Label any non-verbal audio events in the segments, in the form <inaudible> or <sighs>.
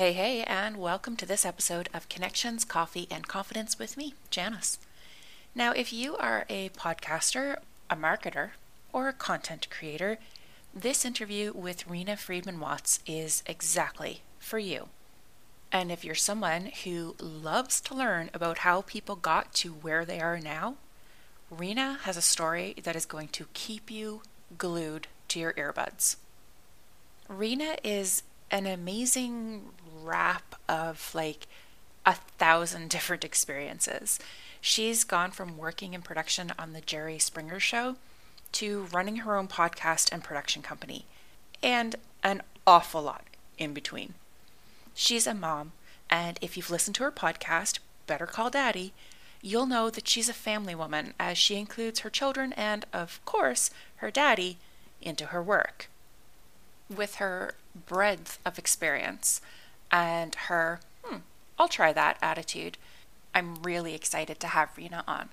Hey, hey, and welcome to this episode of Connections, Coffee, and Confidence with me, Janice. Now, if you are a podcaster, a marketer, or a content creator, this interview with Rena Friedman Watts is exactly for you. And if you're someone who loves to learn about how people got to where they are now, Rena has a story that is going to keep you glued to your earbuds. Rena is an amazing wrap of like a thousand <laughs> different experiences. She's gone from working in production on The Jerry Springer Show to running her own podcast and production company, and an awful lot in between. She's a mom, and if you've listened to her podcast, Better Call Daddy, you'll know that she's a family woman as she includes her children and, of course, her daddy into her work. With her breadth of experience and her, hmm, I'll try that attitude, I'm really excited to have Rena on.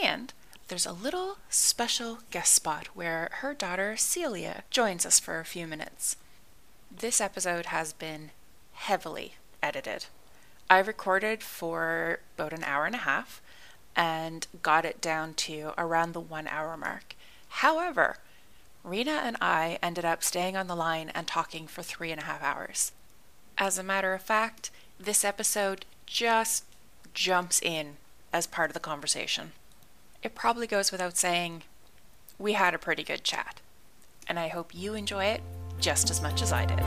And there's a little special guest spot where her daughter Celia joins us for a few minutes. This episode has been heavily edited. I recorded for about an hour and a half and got it down to around the one hour mark. However, Rena and I ended up staying on the line and talking for three and a half hours. As a matter of fact, this episode just jumps in as part of the conversation. It probably goes without saying, we had a pretty good chat, and I hope you enjoy it just as much as I did.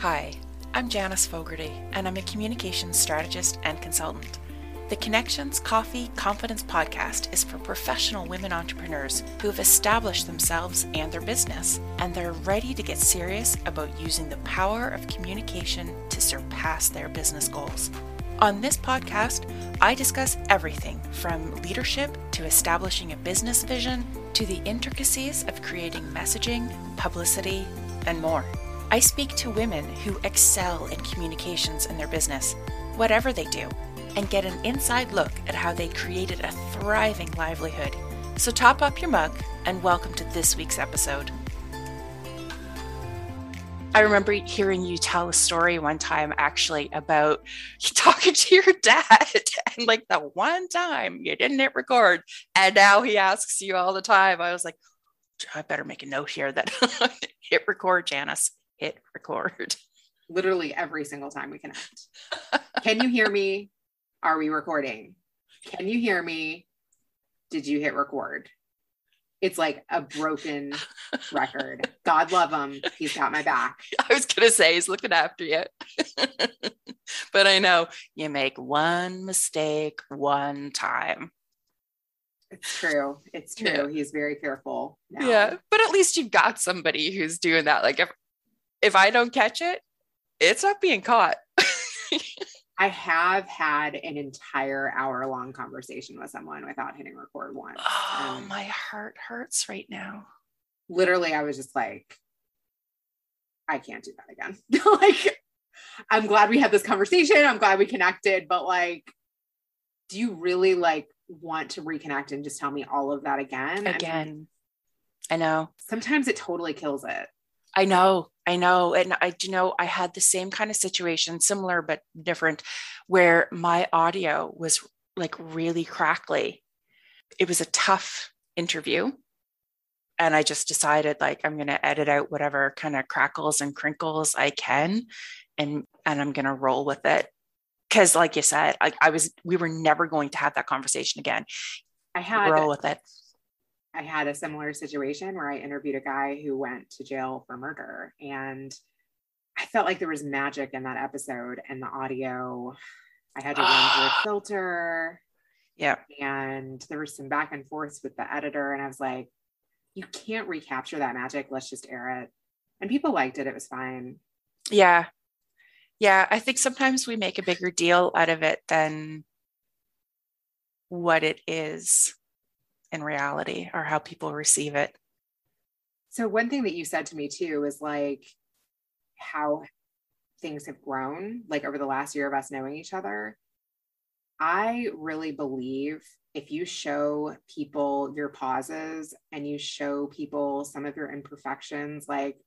Hi, I'm Janice Fogarty, and I'm a communications strategist and consultant. The Connections Coffee Confidence podcast is for professional women entrepreneurs who have established themselves and their business, and they're ready to get serious about using the power of communication to surpass their business goals. On this podcast, I discuss everything from leadership to establishing a business vision to the intricacies of creating messaging, publicity, and more. I speak to women who excel in communications in their business, whatever they do and get an inside look at how they created a thriving livelihood. So top up your mug and welcome to this week's episode. I remember hearing you tell a story one time actually about <laughs> talking to your dad <laughs> and like the one time you didn't hit record and now he asks you all the time. I was like, I better make a note here that <laughs> hit record, Janice, hit record. Literally every single time we connect. Can you hear me? Are we recording? Can you hear me? Did you hit record? It's like a broken record. <laughs> God love him. He's got my back. <laughs> I was going to say he's looking after you. <laughs> but I know you make one mistake one time. It's true. It's true. Yeah. He's very careful. Now. Yeah. But at least you've got somebody who's doing that. Like if if I don't catch it, it's not being caught. I have had an entire hour long conversation with someone without hitting record once. Oh, um, my heart hurts right now. Literally, I was just like, I can't do that again. <laughs> like, I'm glad we had this conversation. I'm glad we connected, but like, do you really like want to reconnect and just tell me all of that again? Again. I, mean, I know. Sometimes it totally kills it. I know, I know. And I you know I had the same kind of situation, similar but different, where my audio was like really crackly. It was a tough interview. And I just decided like I'm gonna edit out whatever kind of crackles and crinkles I can and and I'm gonna roll with it. Cause like you said, I, I was we were never going to have that conversation again. I had roll with it. I had a similar situation where I interviewed a guy who went to jail for murder. And I felt like there was magic in that episode and the audio. I had to run through a <sighs> filter. Yeah. And there was some back and forth with the editor. And I was like, you can't recapture that magic. Let's just air it. And people liked it. It was fine. Yeah. Yeah. I think sometimes we make a bigger deal out of it than what it is in reality or how people receive it. So, one thing that you said to me too is like how things have grown, like over the last year of us knowing each other. I really believe if you show people your pauses and you show people some of your imperfections, like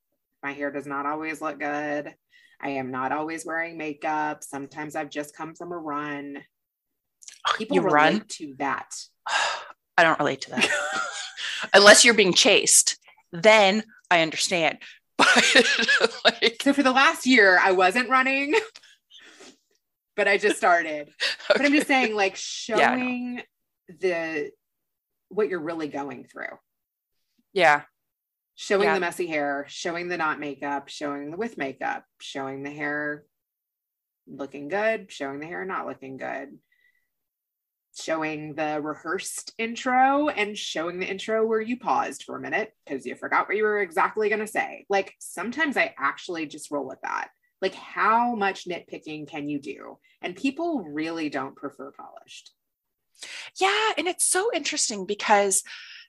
my hair does not always look good. I am not always wearing makeup. Sometimes I've just come from a run. Oh, people you relate run to that. I don't relate to that. <laughs> Unless you're being chased, then I understand. <laughs> But like, So for the last year, I wasn't running, but I just started. But I'm just <laughs> saying, like Yeah, showing the what you're really going through, yeah, showing Yeah. the messy hair, showing the not makeup, showing the with makeup, showing the hair looking good, showing the hair not looking good, showing the rehearsed intro and showing the intro where you paused for a minute because you forgot what you were exactly going to say. Like sometimes I actually just roll with that. Like, how much nitpicking can you do? And people really don't prefer polished. yeah. And it's so interesting because,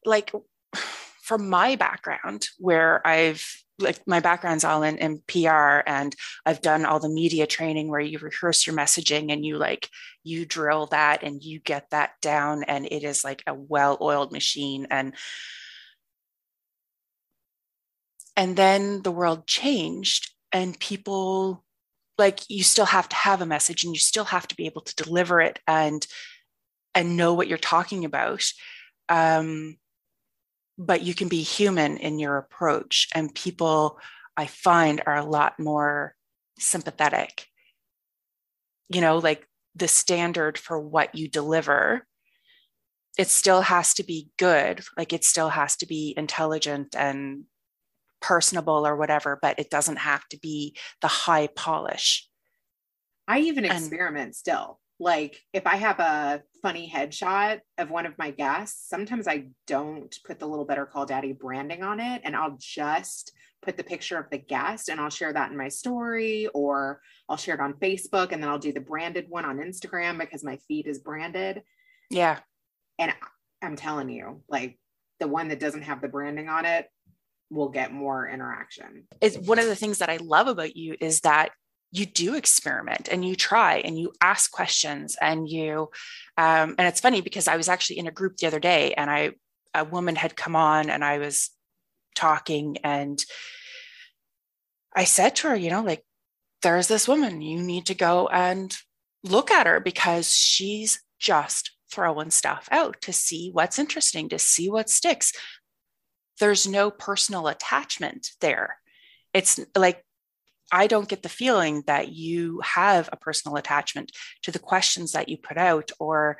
like, <sighs> from my background, where I've like my background's all in, in PR and I've done all the media training where you rehearse your messaging and you like you drill that and you get that down and it is like a well-oiled machine and and then the world changed and people like you still have to have a message and you still have to be able to deliver it and and know what you're talking about. Um, but you can be human in your approach and people i find are a lot more sympathetic you know like the standard for what you deliver it still has to be good like it still has to be intelligent and personable or whatever but it doesn't have to be the high polish I even And- experiment still. Like if I have a funny headshot of one of my guests, sometimes I don't put the little Better Call Daddy branding on it, and I'll just put the picture of the guest and I'll share that in my story or I'll share it on Facebook and then I'll do the branded one on Instagram because my feed is branded. yeah And I'm telling you, like the one that doesn't have the branding on it will get more interaction. it's one of the things that I love about you is that you do experiment and you try and you ask questions and you um, and it's funny because I was actually in a group the other day and I a woman had come on and I was talking and I said to her, you know, like there's this woman you need to go and look at her because she's just throwing stuff out to see what's interesting, to see what sticks. There's no personal attachment there. It's like, I don't get the feeling that you have a personal attachment to the questions that you put out or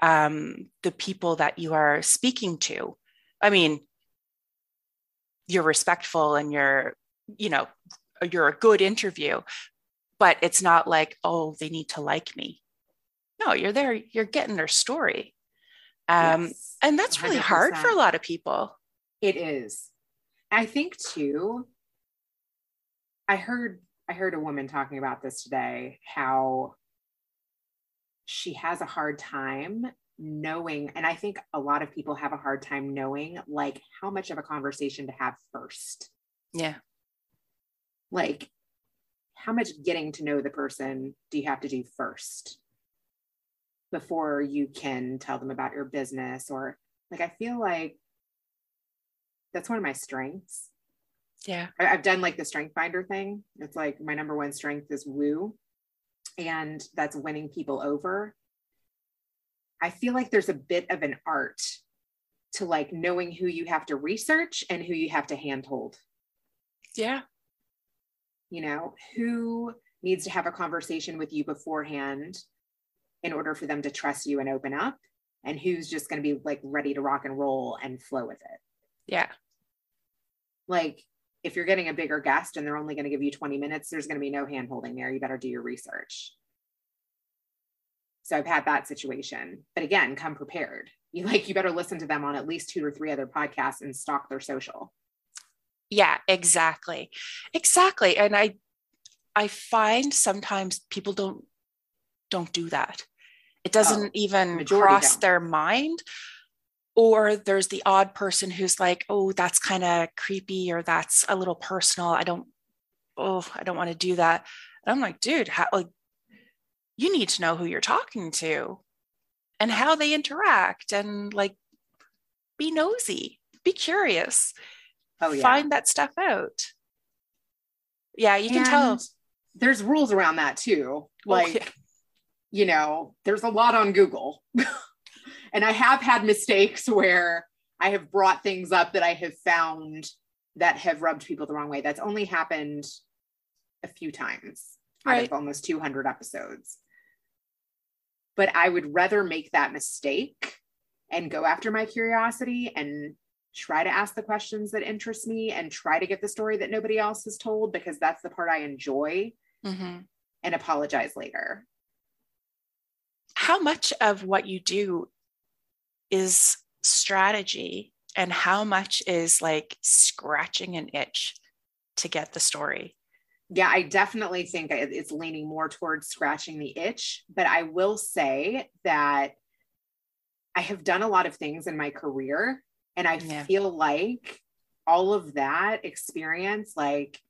um, the people that you are speaking to. I mean, you're respectful and you're, you know, you're a good interview, but it's not like, oh, they need to like me. No, you're there, you're getting their story. Um, Yes, and that's really hard for a lot of people. It is. I think too. I heard I heard a woman talking about this today how she has a hard time knowing and I think a lot of people have a hard time knowing like how much of a conversation to have first. Yeah. like how much getting to know the person do you have to do first before you can tell them about your business or like i feel like that's one of my strengths Yeah. I- I've done like the strength finder thing. It's like my number one strength is woo, and that's winning people over. I feel like there's a bit of an art to like knowing who you have to research and who you have to handhold. Yeah. You know, who needs to have a conversation with you beforehand in order for them to trust you and open up, and who's just going to be like ready to rock and roll and flow with it. Yeah. like if you're getting a bigger guest and they're only going to give you 20 minutes there's going to be no hand holding there you better do your research so i've had that situation but again come prepared you like you better listen to them on at least two or three other podcasts and stalk their social Yeah, exactly. Exactly. And I I find sometimes people don't don't do that. It doesn't oh, even cross don't. their mind. Or there's the odd person who's like, oh, that's kind of creepy or that's a little personal. I don't, oh, I don't want to do that. And I'm like, dude, how, like, you need to know who you're talking to and how they interact and like be nosy, be curious oh yeah find that stuff out. Yeah, you can tell. There's rules around that too Well, like yeah. you know there's a lot on google <laughs> and i have had mistakes where i have brought things up that i have found that have rubbed people the wrong way that's only happened a few times out Right. of almost 200 episodes but i would rather make that mistake and go after my curiosity and try to ask the questions that interest me and try to get the story that nobody else has told because that's the part i enjoy Mhm. and apologize later How much of what you do is strategy and how much is like scratching an itch to get the story? yeah, I definitely think it's leaning more towards scratching the itch. But I will say that I have done a lot of things in my career, and I Yeah. feel like all of that experience, like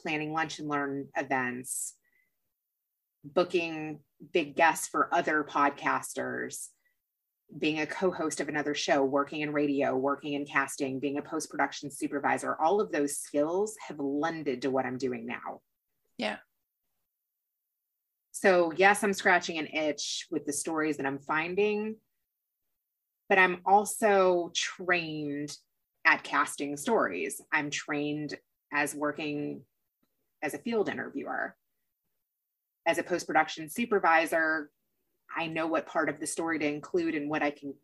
planning lunch and learn events, booking big guests for other podcasters, being a co-host of another show, working in radio, working in casting, being a post-production supervisor, all of those skills have lended to what I'm doing now. Yeah. So, yes, I'm scratching an itch with the stories that I'm finding, but I'm also trained at casting stories. I'm trained as working as a field interviewer. As a post production supervisor, I know what part of the story to include and what I can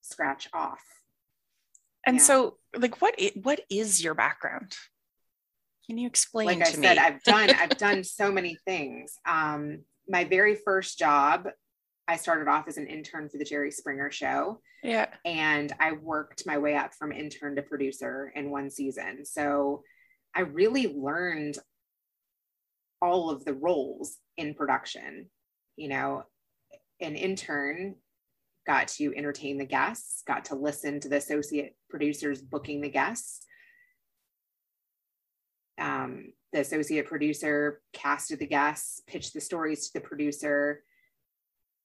scratch off. And Yeah. so, like, what i- what is your background? Can you explain like I said, me? I've done I've <laughs> done so many things. Um, my very first job, I started off as an intern for the Jerry Springer show, yeah. and I worked my way up from intern to producer in one season. So I really learned all of the roles in production. You know, an intern got to entertain the guests, got to listen to the associate producers booking the guests. Um, the associate producer casted the guests, pitched the stories to the producer,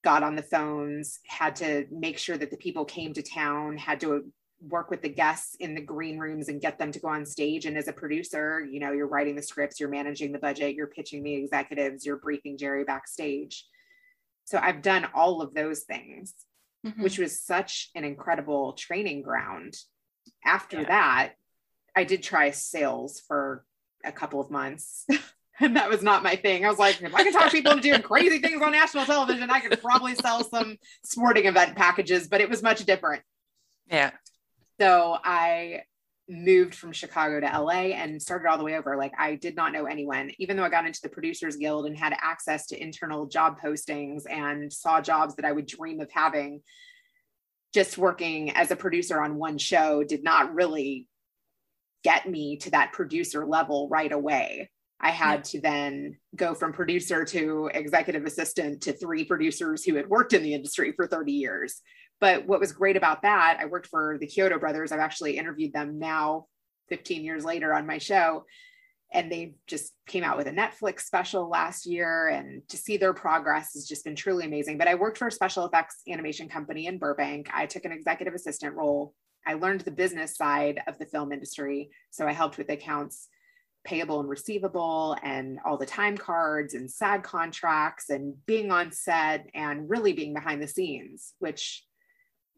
got on the phones, had to make sure that the people came to town, had to work with the guests in the green rooms and get them to go on stage. And as a producer, you know, you're writing the scripts, you're managing the budget, you're pitching the executives, you're briefing Jerry backstage. So I've done all of those things, Mhm. which was such an incredible training ground. After Yeah. that, I did try sales for a couple of months. <laughs> and that was not my thing. I was like, if I can talk people into doing crazy things on national television, I could probably sell some sporting event packages, but it was much different. yeah. So I moved from Chicago to LA and started all the way over. Like I did not know anyone, even though I got into the Producers Guild and had access to internal job postings and saw jobs that I would dream of having. Just working as a producer on one show did not really get me to that producer level right away. I had to then go from producer to executive assistant to three producers who had worked in the industry for 30 years. But what was great about that, I worked for the Chiodo brothers. I've actually interviewed them now 15 years later on my show. and they just came out with a Netflix special last year. And to see their progress has just been truly amazing. But I worked for a special effects animation company in Burbank. I took an executive assistant role. I learned the business side of the film industry. So I helped with accounts payable and receivable and all the time cards and SAG contracts and being on set and really being behind the scenes, which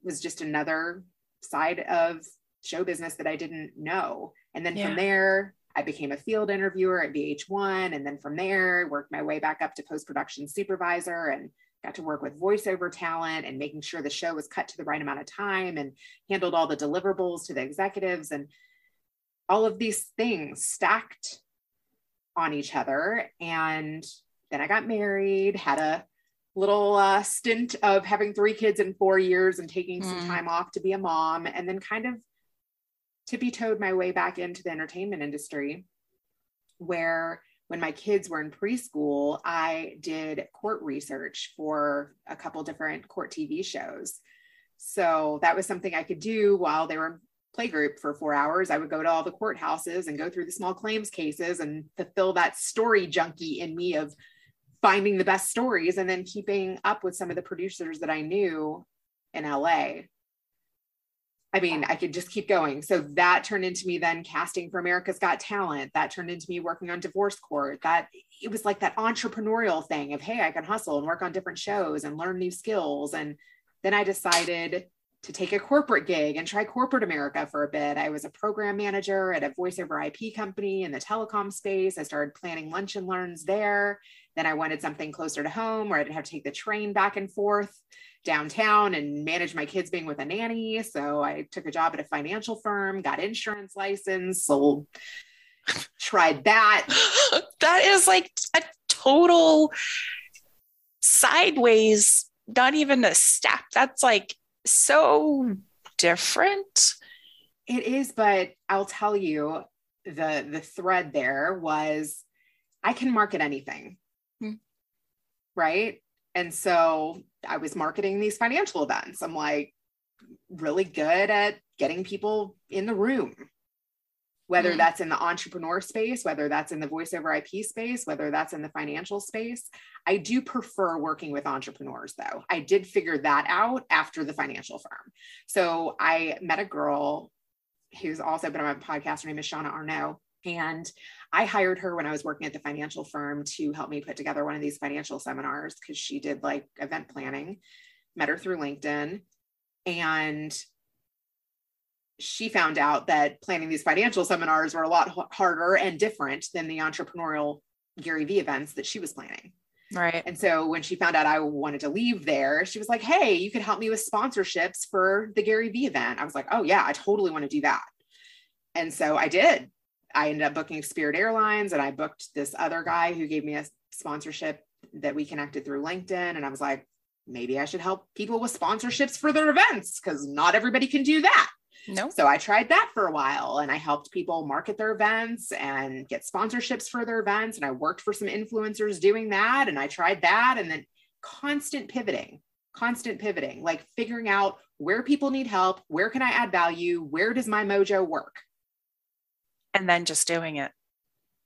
was just another side of show business that I didn't know. And then yeah. from there, I became a field interviewer at VH1. And then from there, worked my way back up to post production supervisor and got to work with voiceover talent and making sure the show was cut to the right amount of time and handled all the deliverables to the executives and all of these things stacked on each other. And then I got married, had a little uh, stint of having three kids in four years and taking mm. some time off to be a mom, and then kind of tippy toed my way back into the entertainment industry where when my kids were in preschool, I did court research for a couple different court TV shows. So that was something I could do while they were in playgroup for four hours. I would go to all the courthouses and go through the small claims cases and fulfill that story junkie in me of finding the best stories and then keeping up with some of the producers that I knew in LA. I mean, I could just keep going. So that turned into me then casting for America's Got Talent. That turned into me working on divorce court. That it was like that entrepreneurial thing of, hey, I can hustle and work on different shows and learn new skills. And then I decided to take a corporate gig and try corporate America for a bit. I was a program manager at a voice over IP company in the telecom space. I started planning lunch and learns there. Then I wanted something closer to home where I didn't have to take the train back and forth downtown and manage my kids being with a nanny. So I took a job at a financial firm, got insurance license, sold, <laughs> tried that. that is like a total sideways, not even a step. That's like so different. It is, but I'll tell you the the thread there was I can market anything. Right? And so I was marketing these financial events. I'm like really good at getting people in the room, whether mm. that's in the entrepreneur space, whether that's in the voiceover IP space, whether that's in the financial space. I do prefer working with entrepreneurs though. I did figure that out after the financial firm. So I met a girl who's also been on my podcast. Her name is Shauna Arnaud. And I hired her when I was working at the financial firm to help me put together one of these financial seminars because she did like event planning. Met her through LinkedIn. And she found out that planning these financial seminars were a lot harder and different than the entrepreneurial Gary Vee events that she was planning. Right. And so when she found out I wanted to leave there, she was like, Hey, you could help me with sponsorships for the Gary Vee event. I was like, Oh, yeah, I totally want to do that. And so I did. I ended up booking Spirit Airlines and I booked this other guy who gave me a sponsorship that we connected through LinkedIn. And I was like, maybe I should help people with sponsorships for their events because not everybody can do that. No. So I tried that for a while and I helped people market their events and get sponsorships for their events. And I worked for some influencers doing that. And I tried that. And then constant pivoting, constant pivoting, like figuring out where people need help, where can I add value, where does my mojo work? And then just doing it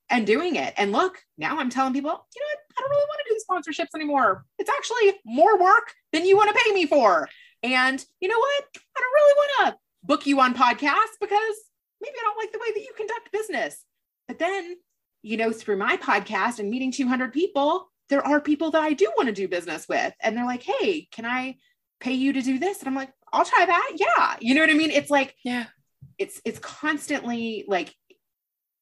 and doing it. And look, now I'm telling people, you know what? I don't really want to do sponsorships anymore. It's actually more work than you want to pay me for. And you know what? I don't really want to book you on podcasts because maybe I don't like the way that you conduct business. But then, you know, through my podcast and meeting 200 people, there are people that I do want to do business with. And they're like, hey, can I pay you to do this? And I'm like, I'll try that. Yeah. You know what I mean? It's like, yeah, it's, it's constantly like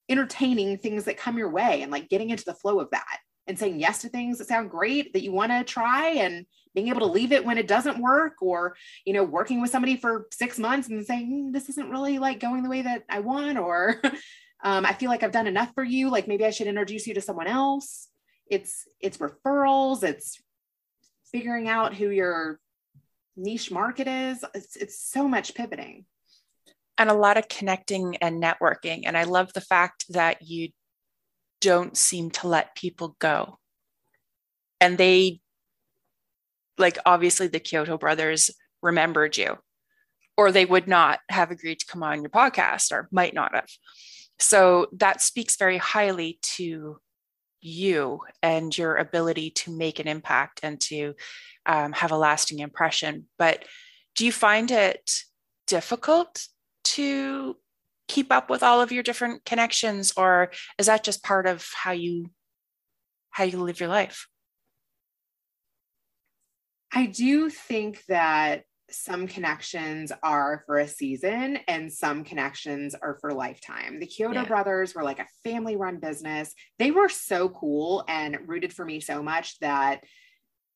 entertaining things that come your way and like getting into the flow of that and saying yes to things that sound great that you want to try and being able to leave it when it doesn't work or you know working with somebody for six months and saying mm, this isn't really like going the way that i want or <laughs> um, i feel like i've done enough for you. Like maybe i should introduce you to someone else. It's it's referrals. It's figuring out who your niche market is. It's, it's so much pivoting and a lot of connecting and networking. And I love the fact that you don't seem to let people go. And they, like, obviously, the Chiodo brothers remembered you, or they would not have agreed to come on your podcast, or might not have. So that speaks very highly to you and your ability to make an impact and to um, have a lasting impression. But do you find it difficult to keep up with all of your different connections, or is that just part of how you how you live your life? I do think that some connections are for a season and some connections are for lifetime. The Chiodo yeah. brothers were like a family run business. They were so cool and rooted for me so much that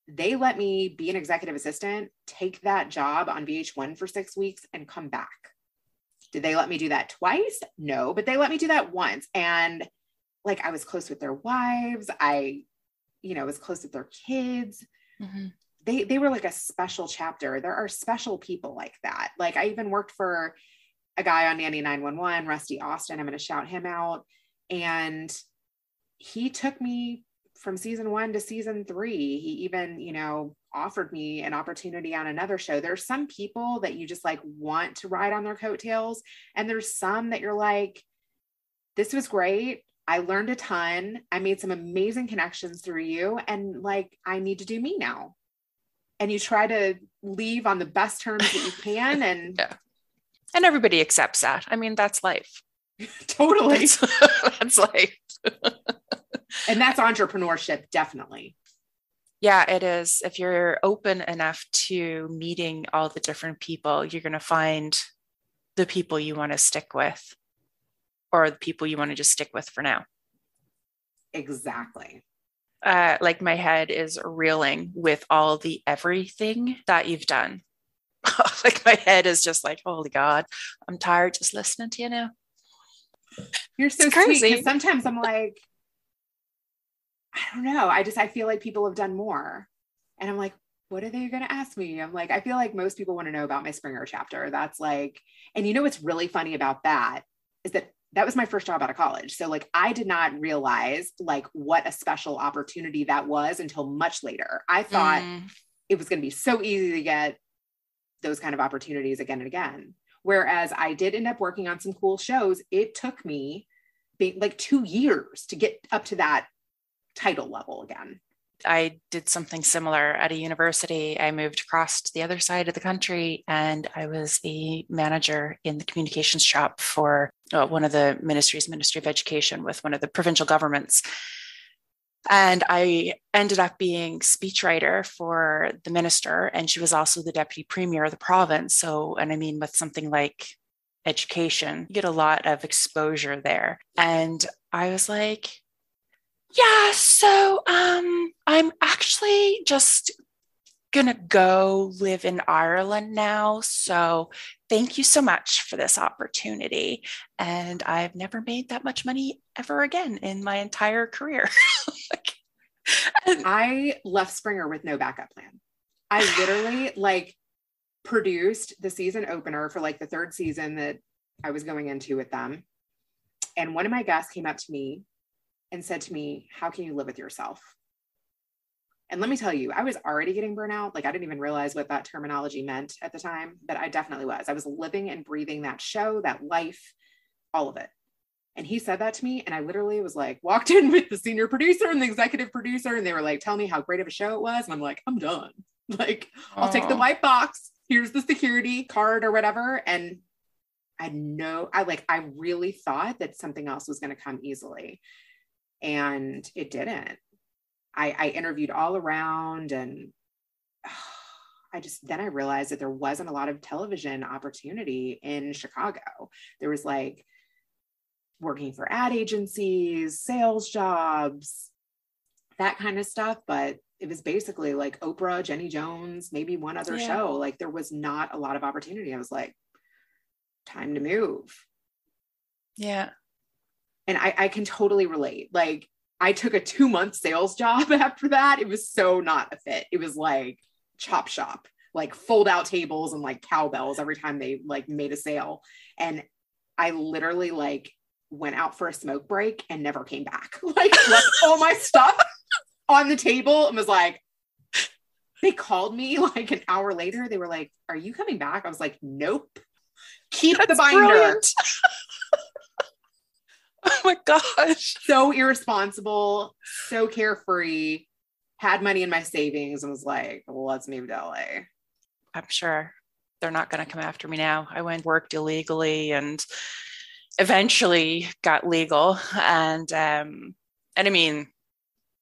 they let me be an executive assistant, take that job on VH1 for six weeks, and come back. Did they let me do that twice? No, but they let me do that once. And like I was close with their wives. I, you know, was close with their kids. Mm-hmm. They they were like a special chapter. There are special people like that. Like I even worked for a guy on Nanny 911, Rusty Austin. I'm going to shout him out. And he took me from season one to season three. He even, you know, offered me an opportunity on another show. There's some people that you just like want to ride on their coattails. And there's some that you're like, this was great. I learned a ton. I made some amazing connections through you. And like, I need to do me now. And you try to leave on the best terms that you <laughs> can. And yeah. And everybody accepts that. I mean, that's life. <laughs> totally. That's, <laughs> that's life. And that's entrepreneurship, definitely. Yeah, it is. If you're open enough to meeting all the different people, you're going to find the people you want to stick with or the people you want to just stick with for now. Exactly. Uh, like my head is reeling with all the everything that you've done. <laughs> like my head is just like, holy God, I'm tired just listening to you now. You're so it's crazy. Sometimes I'm like, I don't know. I just I feel like people have done more. And I'm like, what are they going to ask me? I'm like, I feel like most people want to know about my Springer chapter. That's like, and you know what's really funny about that is that that was my first job out of college. So like I did not realize like what a special opportunity that was until much later. I thought mm. it was going to be so easy to get those kind of opportunities again and again. Whereas I did end up working on some cool shows. It took me like 2 years to get up to that title level again. I did something similar at a university. I moved across to the other side of the country and I was a manager in the communications shop for uh, one of the ministries, Ministry of Education, with one of the provincial governments. And I ended up being speechwriter for the minister, and she was also the deputy premier of the province. So, and I mean, with something like education, you get a lot of exposure there. And I was like, yeah, so um, I'm actually just gonna go live in Ireland now. So thank you so much for this opportunity. And I've never made that much money ever again in my entire career. <laughs> I left Springer with no backup plan. I <sighs> literally like produced the season opener for like the third season that I was going into with them. And one of my guests came up to me and said to me, How can you live with yourself? And let me tell you, I was already getting burnout. Like I didn't even realize what that terminology meant at the time, but I definitely was. I was living and breathing that show, that life, all of it. And he said that to me. And I literally was like, walked <laughs> in with the senior producer and the executive producer, and they were like, tell me how great of a show it was. And I'm like, I'm done. <laughs> Like, I'll take the white box. Here's the security card or whatever. And I know I like, I really thought that something else was going to come easily and it didn't. I, I interviewed all around and <sighs> I just then I realized that there wasn't a lot of television opportunity in Chicago. There was like working for ad agencies, sales jobs, that kind of stuff. But it was basically like Oprah, Jenny Jones, maybe one other yeah. show. Like there was not a lot of opportunity. I was like, time to move. Yeah and I, I can totally relate. Like I took a two month sales job <laughs> after that. It was so not a fit. It was like chop shop, like fold out tables and like cowbells every time they like made a sale. And I literally like went out for a smoke break and never came back. <laughs> Like left all my <laughs> stuff on the table and was like, they called me like an hour later. They were like, Are you coming back? I was like, Nope. Keep That's the binder. <laughs> Oh my gosh. So irresponsible, so carefree, had money in my savings and was like, well, let's move to LA. I'm sure they're not going to come after me now. I went worked illegally and eventually got legal and um and I mean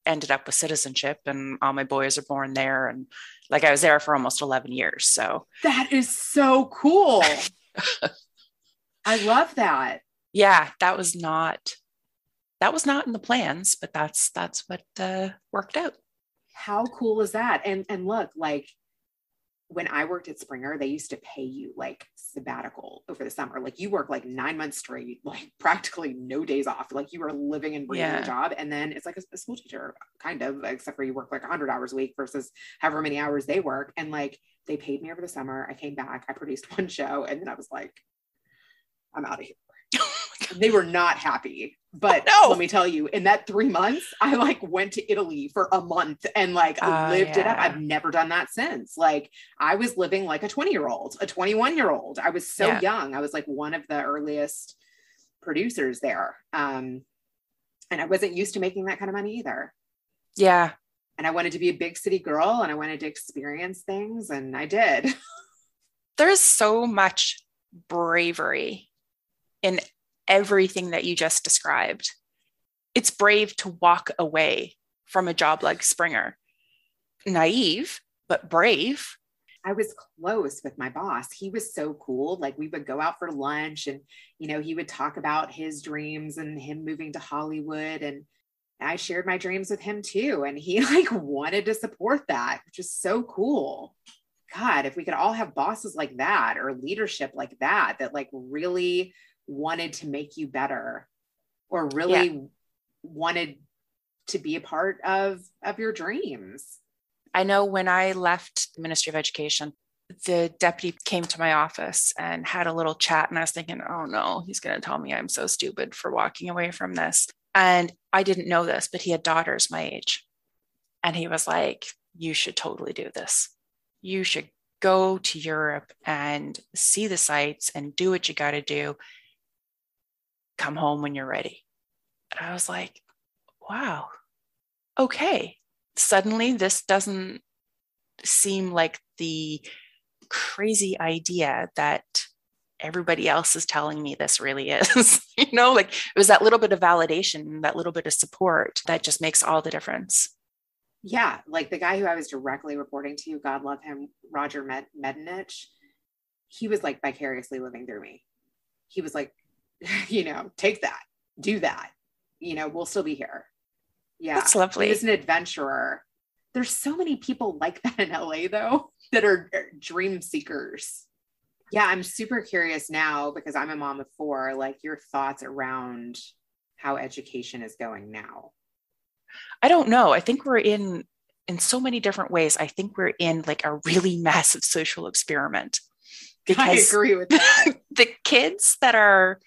ended up with citizenship and all my boys are born there and like I was there for almost 11 years so that is so cool <laughs> I love that yeah that was not that was not in the plans but that's that's what uh, worked out how cool is that and and look like when I worked at Springer, they used to pay you like sabbatical over the summer. Like you work like nine months straight, like <laughs> practically no days off. Like you are living and breathing yeah. job. And then it's like a, a, school teacher, kind of, except for you work like 100 hours a week versus however many hours they work. And like they paid me over the summer. I came back, I produced <laughs> one show, and then I was like, I'm out of here. <laughs> they were not happy. But oh, no. let me tell you, in that three months, I like went to Italy for a month and like uh, lived yeah. it up. I've never done that since. Like I was living like a 20 year old, a 21 year old. I was so yeah. young. I was like one of the earliest producers there. Um, and I wasn't used to making that kind of money either. Yeah. And I wanted to be a big city girl and I wanted to experience things and I did. <laughs> There's so much bravery in everything that you just described. It's brave to walk away from a job like Springer. Naive, but brave. I was close with my boss. He was so cool. Like we would go out for lunch and, you know, he would talk about his dreams and him moving to Hollywood. And I shared my dreams with him too. And he <laughs> like wanted to support that, which is so cool. God, if we could all have bosses like that or leadership like that, that like really wanted to make you better or really yeah. wanted to be a part of of your dreams. I know when i left the ministry of education the deputy came to my office and had a little chat and i was thinking oh no he's going to tell me i'm so stupid for walking away from this. And i didn't know this but he had daughters my age. And he was like you should totally do this. You should go to europe and see the sights and do what you got to do come home when you're ready. And I was like, wow, okay. Suddenly, this doesn't seem like the crazy idea that everybody else is telling me this really is. <laughs> you know, like it was that little bit of validation, that little bit of support that just makes all the difference. Yeah. Like the guy who I was directly reporting to, God love him, Roger Med- Medanich, he was like vicariously living through me. He was like, <laughs> you know, take that, do that. You know, we'll still be here. Yeah. That's lovely. As an adventurer. There's so many people like that in LA though, <laughs> that are uh, dream seekers. Yeah, I'm super curious now because I'm a mom of four, like your thoughts around how education is going now. I don't know. I think we're in in so many different ways. I think we're in like a really <laughs> massive social experiment. Because I agree with that. the kids that are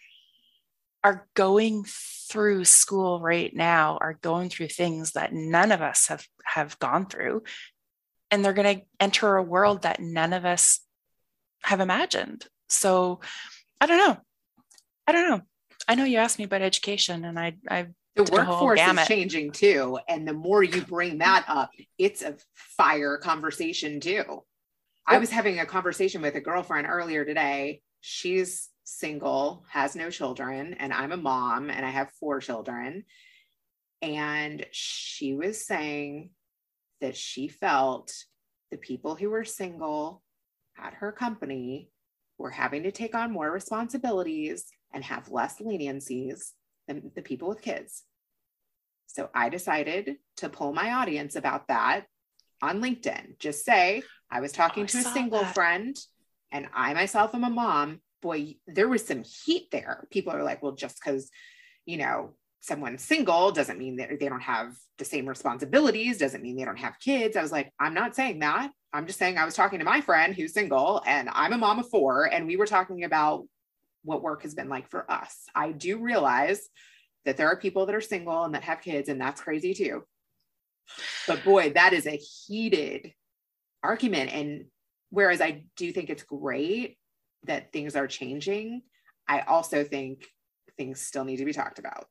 are going through school right now are going through things that none of us have have gone through and they're going to enter a world that none of us have imagined. So i don't know. I don't know. I know you asked me about education and i i the workforce is changing too and the more you bring that up it's a fire conversation too. I was having a conversation with a girlfriend earlier today. She's single, has no children, and I'm a mom and I have four children. And she was saying that she felt the people who were single at her company were having to take on more responsibilities and have less leniencies than the people with kids. So I decided to pull my audience about that on LinkedIn. Just say I was talking oh, I to a single that. friend and I myself am a mom boy, there was some heat there. People are like, well, just because, you know, someone's single doesn't mean that they don't have the same responsibilities, doesn't mean they don't have kids. I was like, I'm not saying that. I'm just saying I was talking to my friend who's single and I'm a mom of four, and we were talking about what work has been like for us. I do realize that there are people that are single and that have kids, and that's crazy too. But boy, that is a heated argument. And whereas I do think it's great that things are changing, I also think things still need to be talked about.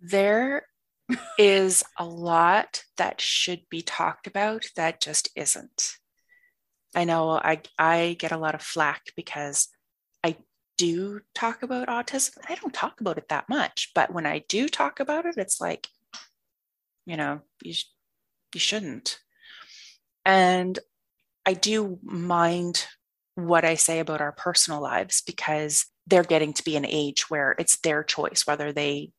There <laughs> is a lot that should be talked about that just isn't. I know I I get a lot of flack because I do talk about autism. I don't talk about it that much, but when I do talk about it, it's like, you know, you you shouldn't. And I do mind what I say about our personal lives because they're getting to be an age where it's their choice whether they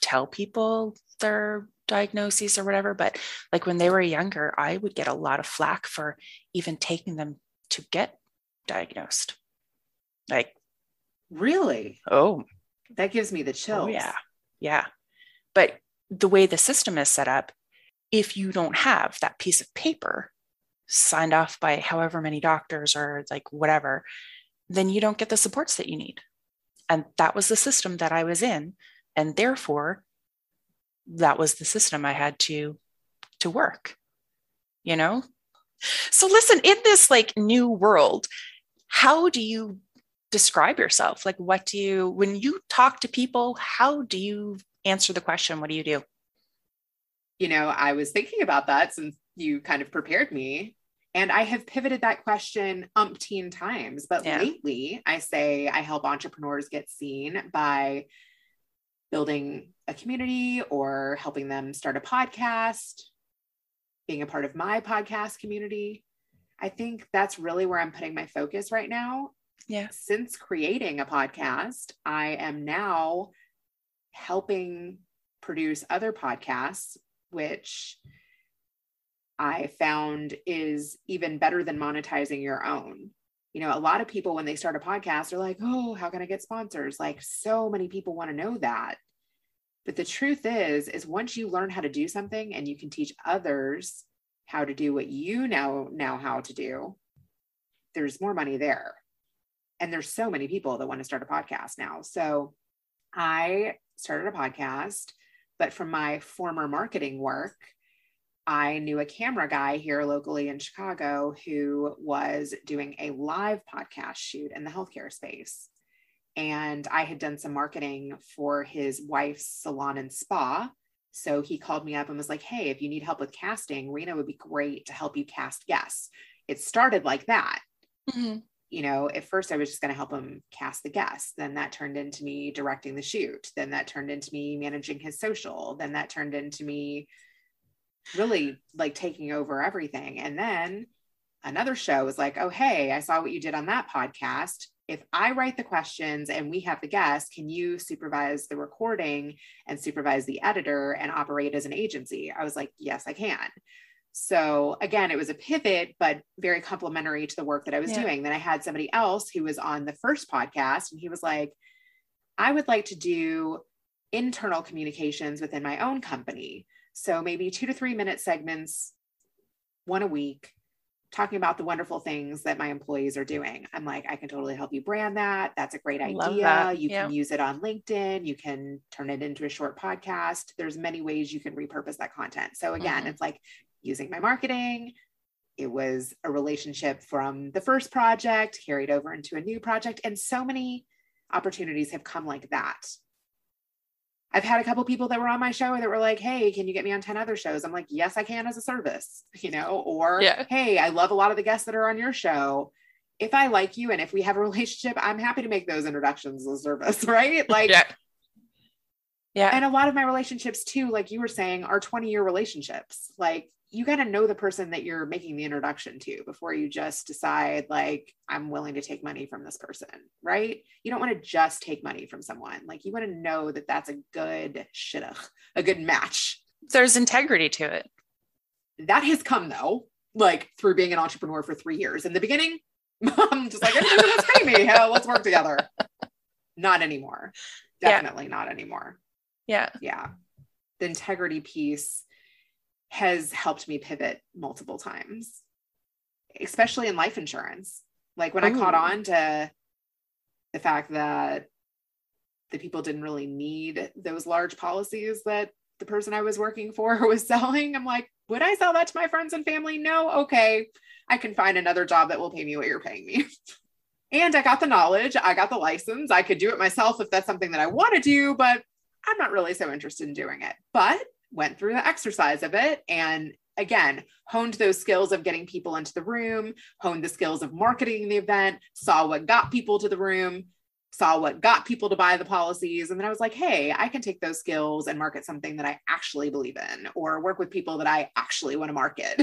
tell people their diagnoses or whatever. But like when they were younger, I would get a lot of flack for even taking them to get diagnosed. Like, really? Oh, that gives me the chills. Oh, yeah. Yeah. But the way the system is set up, if you don't have that piece of paper signed off by however many doctors or like whatever, then you don't get the supports that you need. And that was the system that I was in. And therefore, that was the system I had to to work. You know? So listen, in this like new world, how do you describe yourself? Like what do you when you talk to people, how do you answer the question? What do you do? You know, I was thinking about that since you kind of prepared me. And I have pivoted that question umpteen times. But yeah. lately, I say I help entrepreneurs get seen by building a community or helping them start a podcast, being a part of my podcast community. I think that's really where I'm putting my focus right now. Yeah. Since creating a podcast, I am now helping produce other podcasts, which I found is even better than monetizing your own. You know, a lot of people, when they start a podcast, are like, oh, how can I get sponsors? Like, so many people want to know that. But the truth is, is once you learn how to do something and you can teach others how to do what you know now how to do, there's more money there. And there's so many people that want to start a podcast now. So I started a podcast, but from my former marketing work, I knew a camera guy here locally in Chicago who was doing a live podcast shoot in the healthcare space. And I had done some marketing for his wife's salon and spa. So he called me up and was like, Hey, if you need help with casting, Rena would be great to help you cast guests. It started like that. Mm-hmm. You know, at first I was just going to help him cast the guests. Then that turned into me directing the shoot. Then that turned into me managing his social. Then that turned into me really like taking over everything. And then another show was like, oh, hey, I saw what you did on that podcast. If I write the questions and we have the guests, can you supervise the recording and supervise the editor and operate as an agency? I was like, yes, I can. So again, it was a pivot, but very complementary to the work that I was yeah. doing. Then I had somebody else who was on the first podcast, and he was like, I would like to do internal communications within my own company. So maybe two to three minute segments, one a week, talking about the wonderful things that my employees are doing. I'm like, I can totally help you brand that. That's a great idea. You can use it on LinkedIn. You can turn it into a short podcast. There's many ways you can repurpose that content. So again, mm-hmm. it's like using my marketing. It was a relationship from the first project carried over into a new project. And so many opportunities have come like that I've had a couple people that were on my show that were like, Hey, can you get me on 10 other shows? I'm like, Yes, I can as a service, <laughs> you know, or yeah. Hey, I love a lot of the guests that are on your show. If I like you and if we have a <laughs> relationship, I'm happy to make those introductions as a service, <laughs> right? Like, yeah. yeah. And a lot of my relationships too, like you were saying, are 20 year relationships. Like, you got to know the person that you're making the introduction to before you just decide like i'm willing to take money from this person right? You don't want to just take money from someone. Like you want to know that that's a good shidduch, a good match. There's integrity to it. That has come though like through being an entrepreneur for three years. In the beginning <laughs> i'm just like let's pay me? Hell, let's work together. Not anymore. Definitely yeah. not anymore. Yeah. Yeah. The integrity piece has helped me pivot multiple times, especially in life insurance. Like when. I caught oh. on to the fact that the people didn't really need those large policies that the person I was working for <laughs> was selling, I'm like, would I sell that to my friends and family? No. Okay. I can find another job that will pay me what you're paying me. <laughs> And I got the knowledge, I got the license. I could do it myself if that's something that I want to do, but I'm not really so interested in doing it. But went through the exercise of it. And again honed those skills of getting people into the room honed the skills of marketing the event saw what got people to the room saw what got people to buy the policies. And then i was like hey i can take those skills and market something that i actually believe in or work with people that i actually want to market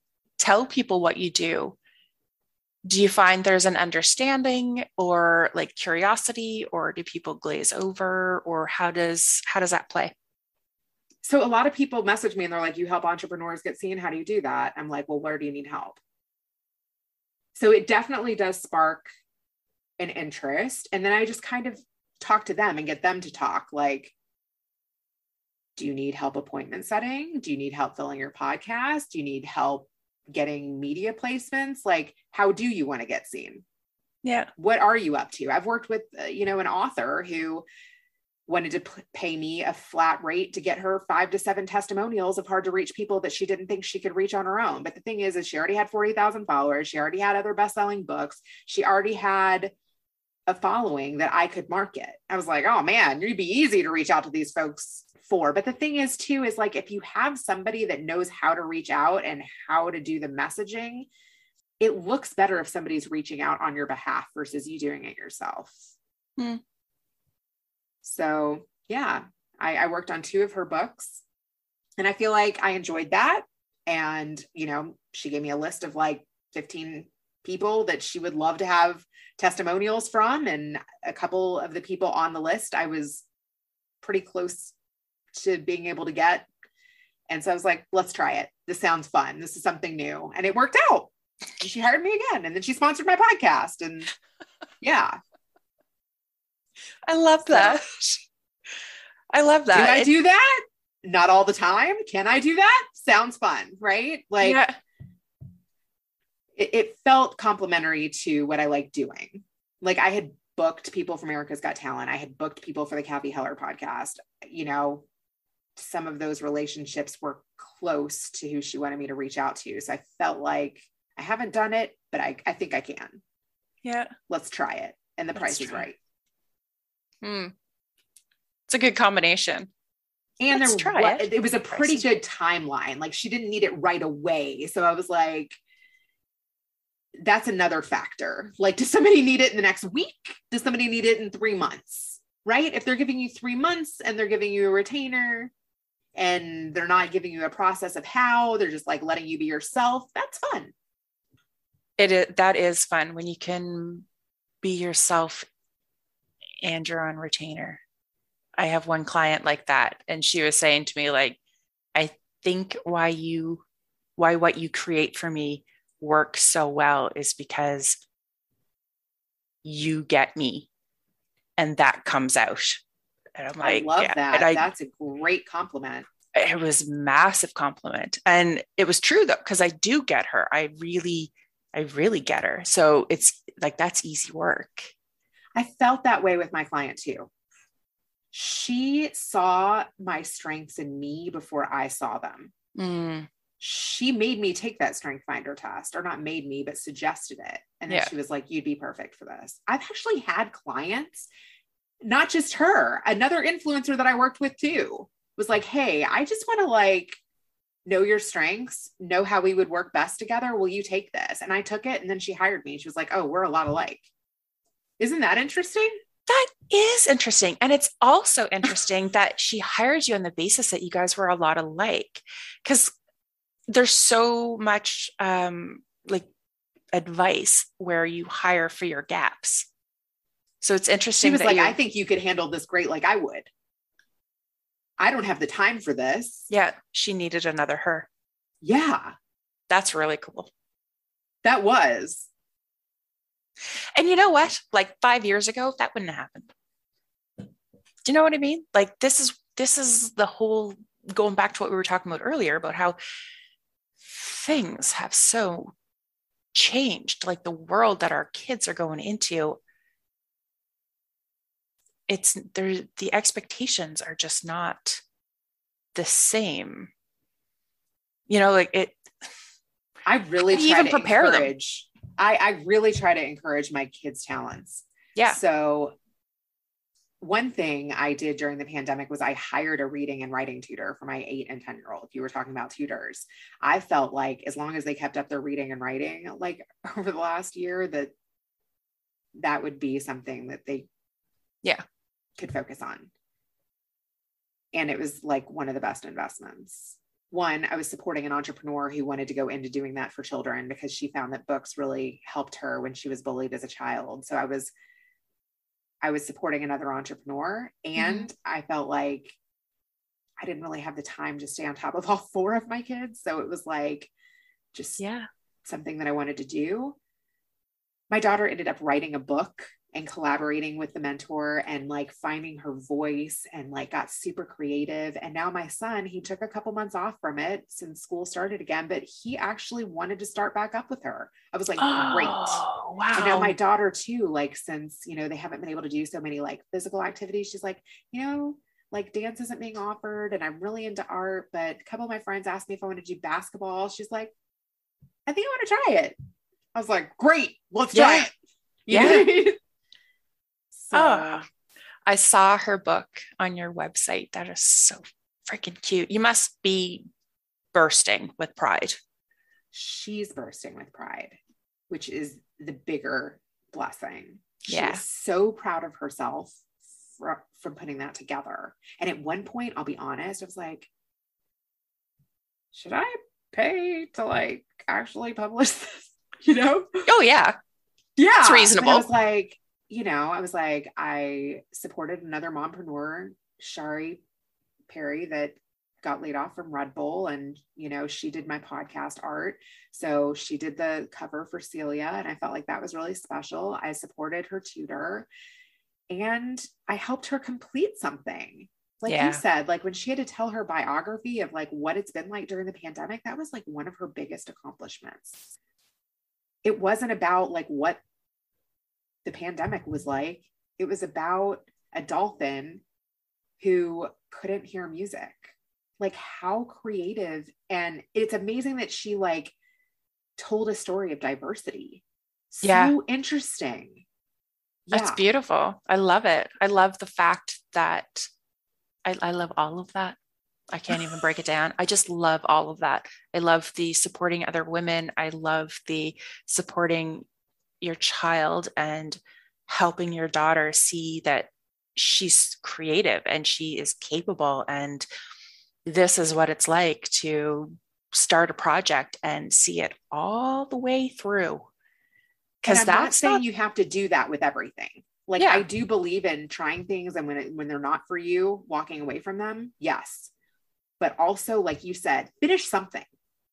tell people what you do, do you find there's an understanding or like curiosity or do people glaze over or how does how does that play? so a lot of people message me and they're like, you help entrepreneurs get seen. How do you do that? I'm like, well, where do you need help? So it definitely does spark an interest. And then I just kind of talk to them and get them to talk like, do you need help appointment setting? Do you need help filling your podcast? Do you need help getting media placements? Like, how do you want to get seen? Yeah. What are you up to? I've worked with, uh, you know, an author who wanted to p- pay me a flat rate to get her five to seven testimonials of hard to reach people that she didn't think she could reach on her own. But the thing is, is she already had 40,000 followers. She already had other best-selling books. She already had a following that I could market. I was like, oh man, it'd be easy to reach out to these folks for. But the thing is too, is like, if you have somebody that knows how to reach out and how to do the messaging, it looks better if somebody's reaching out on your behalf versus you doing it yourself. Hmm. So yeah, I, I worked on two of her books and I feel like I enjoyed that. And, you know, she gave me a list of like 15 people that she would love to have testimonials from. And a couple of the people on the list, I was pretty close to being able to get. And so I was like, let's try it. This sounds fun. This is something new. And it worked out. And she hired me again. And then she sponsored my podcast. And <laughs> yeah, I love that. <laughs> I love that. Do I do that? Not all the time. Can I do that? Sounds fun, right? Like yeah. it, it felt complimentary to what I like doing. Like I had booked people from America's Got Talent. I had booked people for the Cathy Heller podcast. You know, some of those relationships were close to who she wanted me to reach out to. So I felt like I haven't done it, but I, I think I can. Yeah. Let's try it. And the Let's price is try. right. Hmm. It's a good combination. and Let's there try wa- it. it. was a pretty is good timeline like she didn't need it right away so i was like that's another factor like does somebody need it in the next week does somebody need it in three months right if they're giving you three months and they're giving you a retainer and they're not giving you a process of how, they're just like letting you be yourself. That's fun. It is, that is fun when you can be yourself and you're on retainer. I have one client like that and she was saying to me like I think why you why what you create for me works so well is because you get me and that comes out and i'm like I love yeah. that. I, That's a great compliment. it was massive compliment and it was true though because i do get her i really i really get her so it's like that's easy work I felt that way with my client too. She saw my strengths in me before I saw them. Mm, She made me take that strength finder test, or not made me, but suggested it. And then Yeah. she was like, You'd be perfect for this. I've actually had clients, not just her, another influencer that I worked with too, was like, Hey, I just want to like know your strengths, know how we would work best together. Will you take this? And I took it. And then she hired me. She was like, Oh, we're a lot alike. Isn't that interesting? that is interesting and it's also interesting that she hired you on the basis that you guys were a lot alike because there's so much um like advice where you hire for your gaps so it's interesting She was like, I think you could handle this great like I would. I don't have the time for this. yeah she needed another her Yeah, that's really cool that was. And you know what? Like five years ago, that wouldn't have happened. Do you know what I mean? Like this is this is the whole going back to what we were talking about earlier about how things have so changed, like the world that our kids are going into. It's there the expectations are just not the same. You know, like it I really How do you try even to prepare them? encourage. I, I really try to encourage my kids' talents. yeah. So one thing I did during the pandemic was I hired a reading and writing tutor for my eight and 10 year old. If you were talking about tutors, I felt like as long as they kept up their reading and writing, like <laughs> over the last year, that that would be something that they Yeah. Could focus on. And it was like one of the best investments. One, I was supporting an entrepreneur who wanted to go into doing that for children because she found that books really helped her when she was bullied as a child. So I was I was supporting another entrepreneur and mm-hmm. I felt like I didn't really have the time to stay on top of <laughs> all four of my kids. So it was like just Yeah. something that I wanted to do. My daughter ended up writing a book and collaborating with the mentor and like finding her voice and like got super creative. And now my son, he took a couple months off from it since school started again, but he actually wanted to start back up with her. I was like, great. Oh, wow. And now my daughter too, like since you know they haven't been able to do so many like physical activities, she's like, you know, like dance isn't being offered, and I'm really into art. But a couple of my friends asked me if I want to do basketball. She's like, I think I want to try it. I was like, great, let's try it. <laughs> You know what I mean? So, Oh, uh, I saw her book on your website. That is so freaking cute. You must be bursting with pride. she's bursting with pride, which is the bigger blessing. She Yeah. is so proud of herself fr- from putting that together. And at one point, I'll be honest, I was like, should I pay to like actually publish <laughs> this? You know? Oh, yeah. Yeah. It's reasonable. I was like, you know, I was like, I supported another mompreneur, Shari Perry, that got laid off from Red Bull. And, you know, she did my podcast art. So she did the cover for Celia. And I felt like that was really special. I supported her tutor and I helped her complete something. Like Yeah. you said, like when she had to tell her biography of like what it's been like during the pandemic, that was like one of her biggest accomplishments. It wasn't about like what the pandemic was like. It was about a dolphin who couldn't hear music. Like how creative and it's amazing that she like told a story of diversity. So Yeah. interesting. That's Yeah. beautiful. I love it. I love the fact that I, I love all of that. I can't even break it down. I just love all of that. I love the supporting other women. I love the supporting your child and helping your daughter see that she's creative and she is capable and this is what it's like to start a project and see it all the way through. Because that's saying not... you have to do that with everything. Like yeah. I do believe in trying things and when it, when they're not for you, walking away from them. Yes. But also like you said, finish something.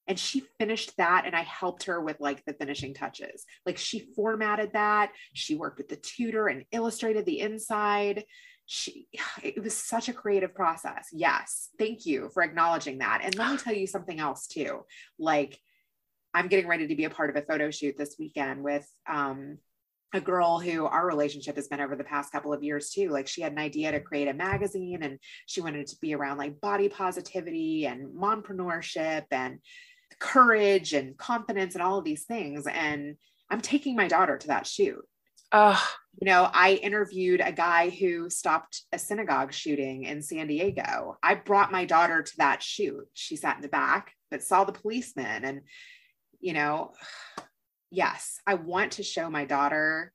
And she finished that and I helped her with like the finishing touches. Like she formatted that, she worked with the tutor and illustrated the inside. She <sighs> it was such a creative process. Yes thank you for acknowledging that. And let me <sighs> tell you something else too. Like i'm getting ready to be a part of a photo shoot this weekend with um a girl who our relationship has been over the past couple of years too. Like she had an idea to create a magazine and she wanted to be around like body positivity and mompreneurship and courage and confidence and all of these things and i'm taking my daughter to that shoot oh you know, I interviewed a guy who stopped a synagogue shooting in San Diego. I brought my daughter to that shoot. She sat in the back, but saw the policeman. And, you know, yes, I want to show my daughter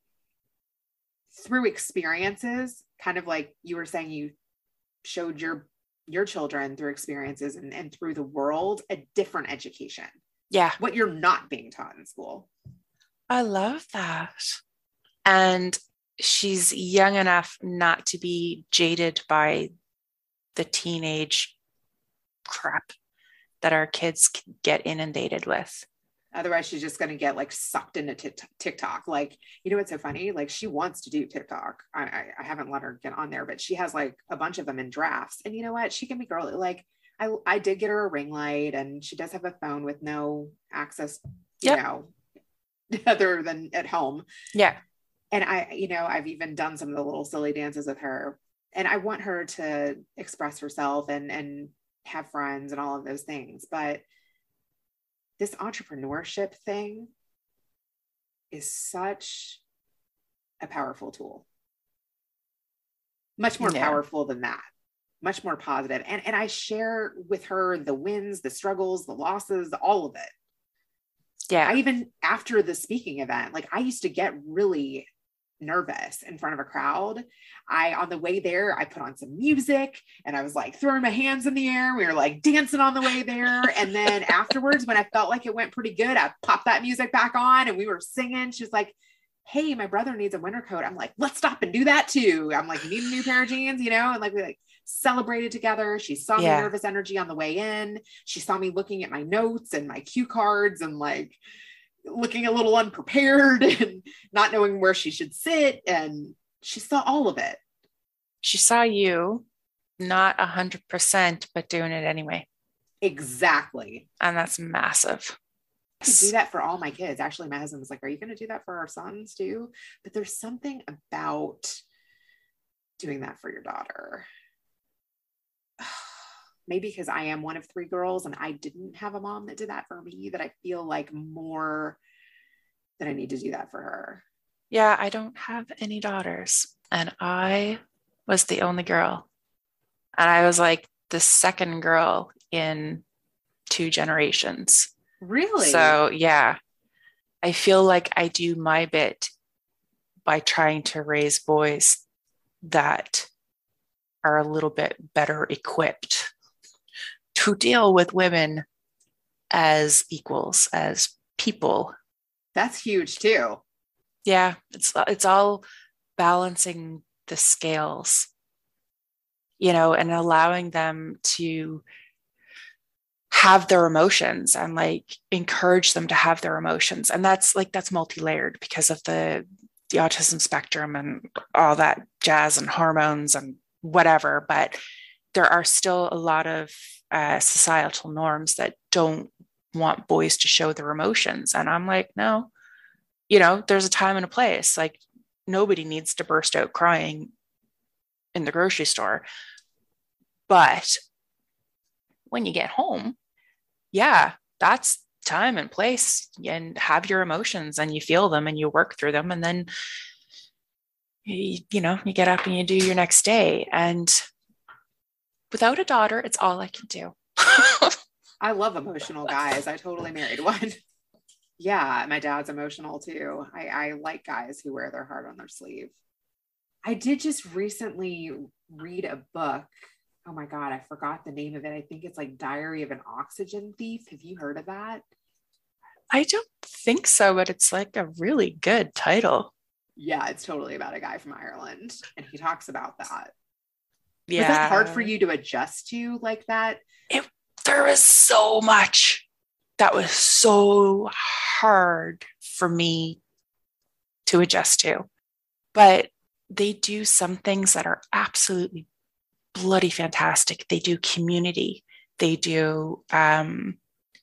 through experiences, kind of like you were saying, you showed your your children through experiences and, and through the world a different education. Yeah. What you're not being taught in school. I love that. And she's young enough not to be jaded by the teenage crap that our kids get inundated with. Otherwise, she's just going to get like sucked into TikTok. Like, you know what's so funny? Like, she wants to do TikTok. I, I, haven't let her get on there, but she has like a bunch of them in drafts. And you know what? She can be girly. Like, I, I did get her a ring light, and she does have a phone with no access, you yep. know, <laughs> other than at home. Yeah and I, you know, I've even done some of the little silly dances with her. And I want her to express herself and and have friends and all of those things. But this entrepreneurship thing is such a powerful tool. Much more yeah. powerful than that. Much more positive. And and I share with her the wins, the struggles, the losses, all of it. Yeah. I even after the speaking event, like I used to get really nervous in front of a crowd. I, on the way there, I put on some music and I was like throwing my hands in the air. We were like dancing on the way there. And then <laughs> afterwards, when I felt like it went pretty good, I popped that music back on and we were singing. She was like, Hey, my brother needs a winter coat. I'm like, let's stop and do that too. I'm like, you need a new pair of jeans, you know? And like, we like celebrated together. She saw yeah. my nervous energy on the way in. She saw me looking at my notes and my cue cards and like, looking a little unprepared <laughs> and not knowing where she should sit. And she saw all of it. She saw you not a hundred percent, but doing it anyway. Exactly. And that's massive. I could do that for all my kids. Actually, my husband was like, Are you going to do that for our sons too? But there's something about doing that for your daughter maybe because I am one of three girls and I didn't have a mom that did that for me, that I feel like more that I need to do that for her. Yeah, I don't have any daughters, and I was the only girl. And I was like the second girl in two generations. Really? So, yeah, I feel like I do my bit by trying to raise boys that are a little bit better equipped to deal with women as equals, as people. That's huge too. Yeah, it's it's all balancing the scales. You know, and allowing them to have their emotions and like encourage them to have their emotions. And that's like that's multi-layered because of the the autism spectrum and all that jazz and hormones and whatever, but there are still a lot of uh, societal norms that don't want boys to show their emotions. And I'm like, no, you know, there's a time and a place. Like nobody needs to burst out crying in the grocery store. But when you get home, yeah, that's time and place and have your emotions and you feel them and you work through them. And then, you, you know, you get up and you do your next day. And without a daughter, it's all I can do. I love emotional <laughs> guys. I totally married one. yeah, my dad's emotional too. I, I like guys who wear their heart on their sleeve. I did just recently read a book oh my god, I forgot the name of it. I think it's like Diary of an Oxygen Thief. Have you heard of that? I don't think so, but it's like a really good title. Yeah, it's totally about a guy from Ireland, and he talks about that. Yeah. Was that hard for you to adjust to like that? It, there was so much that was so hard for me to adjust to. But they do some things that are absolutely bloody fantastic. They do community, they do um,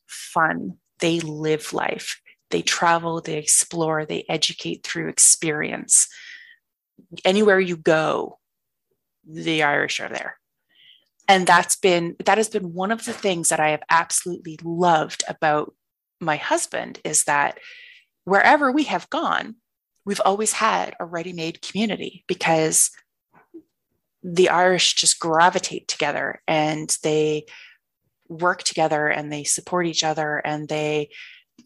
fun, they live life, they travel, they explore, they educate through experience. Anywhere you go, the Irish are there. And that's been that has been one of the things that I have absolutely loved about my husband is that wherever we have gone, we've always had a ready-made community because the Irish just gravitate together and they work together and they support each other. And they,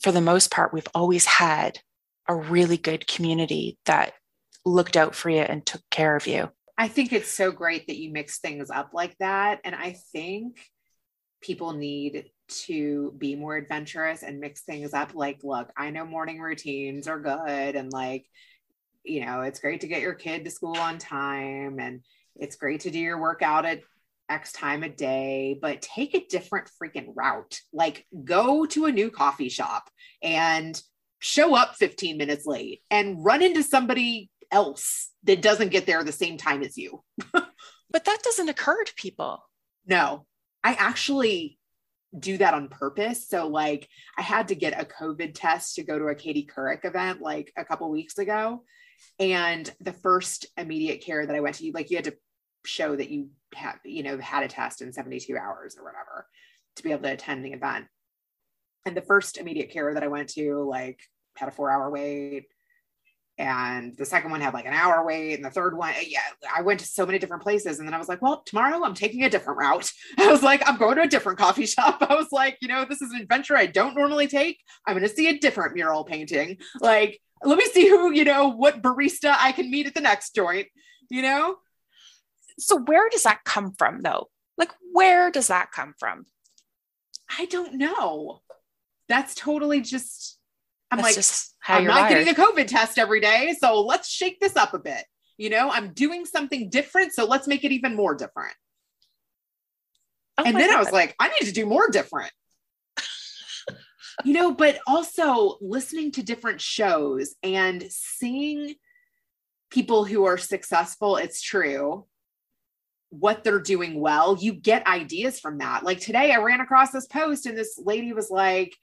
for the most part, we've always had a really good community that looked out for you and took care of you. I think it's so great that you mix things up like that. And I think people need to be more adventurous and mix things up. Like, look, I know morning routines are good and like, you know, it's great to get your kid to school on time and it's great to do your workout at X time a day, but take a different freaking route. Like go to a new coffee shop and show up 15 minutes late and run into somebody else that doesn't get there the same time as you. <laughs> but that doesn't occur to people. No, I actually do that on purpose. So like I had to get a COVID test to go to a Katie Couric event like a couple weeks ago. And the first immediate care that I went to, like you had to show that you have, you know, had a test in 72 hours or whatever to be able to attend the event. And the first immediate care that I went to, like, had a four hour wait. And the second one had like an hour wait. And the third one, eh, yeah, I went to so many different places. And then I was like, well, tomorrow I'm taking a different route. <laughs> I was like, I'm going to a different coffee <laughs> shop. I was like, you know, this is an adventure I don't normally take. I'm going to see a different mural painting. Like, let me see who, you know, what barista I can meet at the next joint, you know? So where does that come from though? Like where does that come from? I don't know. That's totally just I'm That's like I'm not wired. getting a COVID test every day, so let's shake this up a bit. You know, I'm doing something different, so let's make it even more different. Oh and then I was like, I need to do more different. you know, but also listening to different shows and seeing people who are successful, it's true, what they're doing well, you get ideas from that. Like today, I ran across this post, and this lady was like,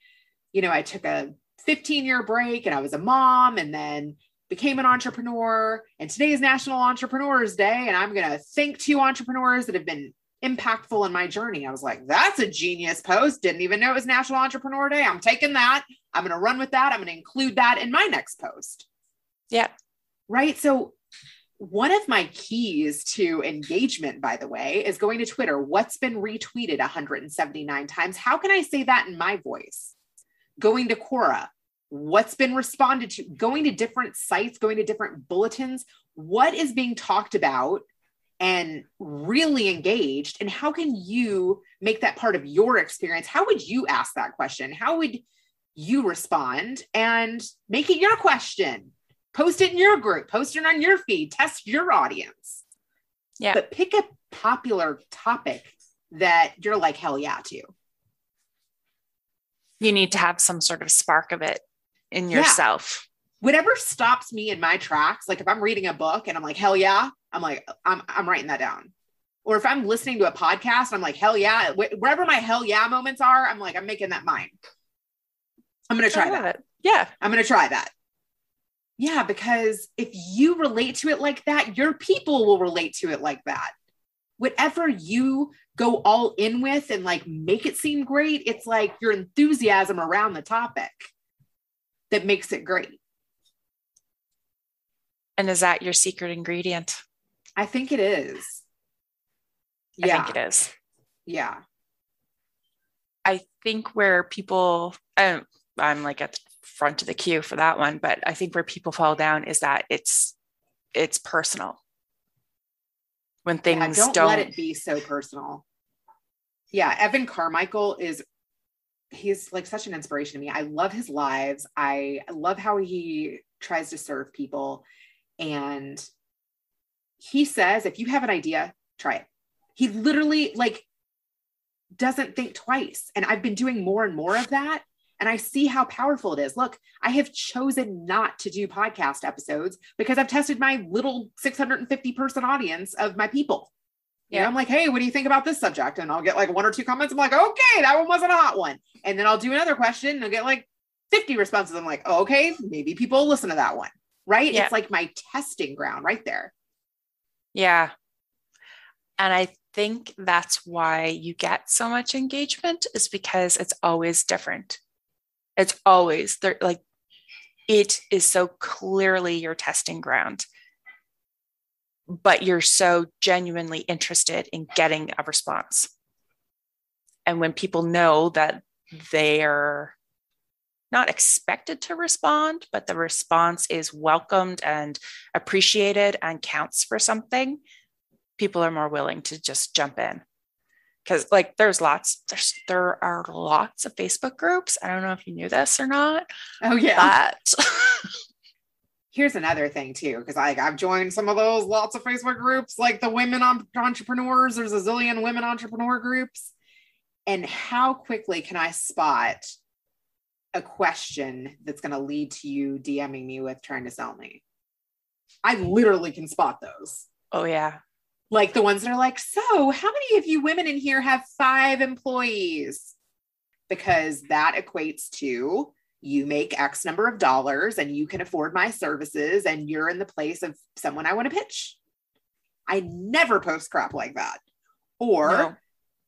you know, I took a 15 year break and I was a mom and then became an entrepreneur. And today is National Entrepreneurs Day. And I'm going to thank two entrepreneurs that have been impactful in my journey. I was like, that's a genius post. Didn't even know it was National Entrepreneur Day. I'm taking that. I'm going to run with that. I'm going to include that in my next post. yeah. Right. So, one of my keys to engagement, by the way, is going to Twitter. What's been retweeted 179 times? How can I say that in my voice? Going to Quora. What's been responded to? Going to different sites, going to different bulletins. What is being talked about and really engaged? And how can you make that part of your experience? How would you ask that question? How would you respond and make it your question? Post it in your group, post it on your feed, test your audience. Yeah. But pick a popular topic that you're like, hell yeah, to. You need to have some sort of spark of it in Yeah. yourself. Whatever stops me in my tracks, like if I'm reading a book and I'm like, hell yeah, I'm like, I'm, I'm writing that down. Or if I'm listening to a podcast, I'm like, hell yeah. Wh- Wherever my hell yeah moments are, I'm like, I'm making that mine. I'm going to try that. it. Yeah. I'm going to try that. Yeah, because if you relate to it like that, your people will relate to it like that. Whatever you go all in with and like make it seem great, it's like your enthusiasm around the topic that makes it great. And is that your secret ingredient? I think it is. I Yeah. think it is. Yeah. I think where people, um, I'm like at the front of the queue for that one, but I think where people fall down is that it's it's personal. When things Yeah, don't, don't, let it be so personal. Yeah, Evan Carmichael is he's like such an inspiration to me. I love his lives. I love how he tries to serve people and he says if you have an idea, try it. He literally like doesn't think twice. And I've been doing more and more of that and I see how powerful it is. Look, I have chosen not to do podcast episodes because I've tested my little 650 person audience of my people. You know, Yeah. I'm like, hey, what do you think about this subject? And I'll get like one or two comments. I'm like, okay, that one wasn't a hot one. And then I'll do another question and I'll get like 50 responses. I'm like, oh, okay, maybe people will listen to that one. Right. Yeah. It's like my testing ground right there. Yeah. And I think that's why you get so much engagement is because it's always different. It's always there, like it is so clearly your testing ground, but you're so genuinely interested in getting a response. And when people know that they're not expected to respond, but the response is welcomed and appreciated and counts for something, people are more willing to just jump in. Because like there's lots, there's there are lots of Facebook groups. I don't know if you knew this or not, Oh, yeah. but <laughs> Here's another thing too, because like I've joined some of those lots of Facebook groups, like the women entrepreneurs. There's a zillion women entrepreneur groups. And how quickly can I spot a question that's going to lead to you DMing me with trying to sell me? I literally can spot those. oh yeah. Like the ones that are like, so how many of you women in here have five employees? Because that equates to you make X number of dollars and you can afford my services and you're in the place of someone I want to pitch. I never post crap like that. Or, No.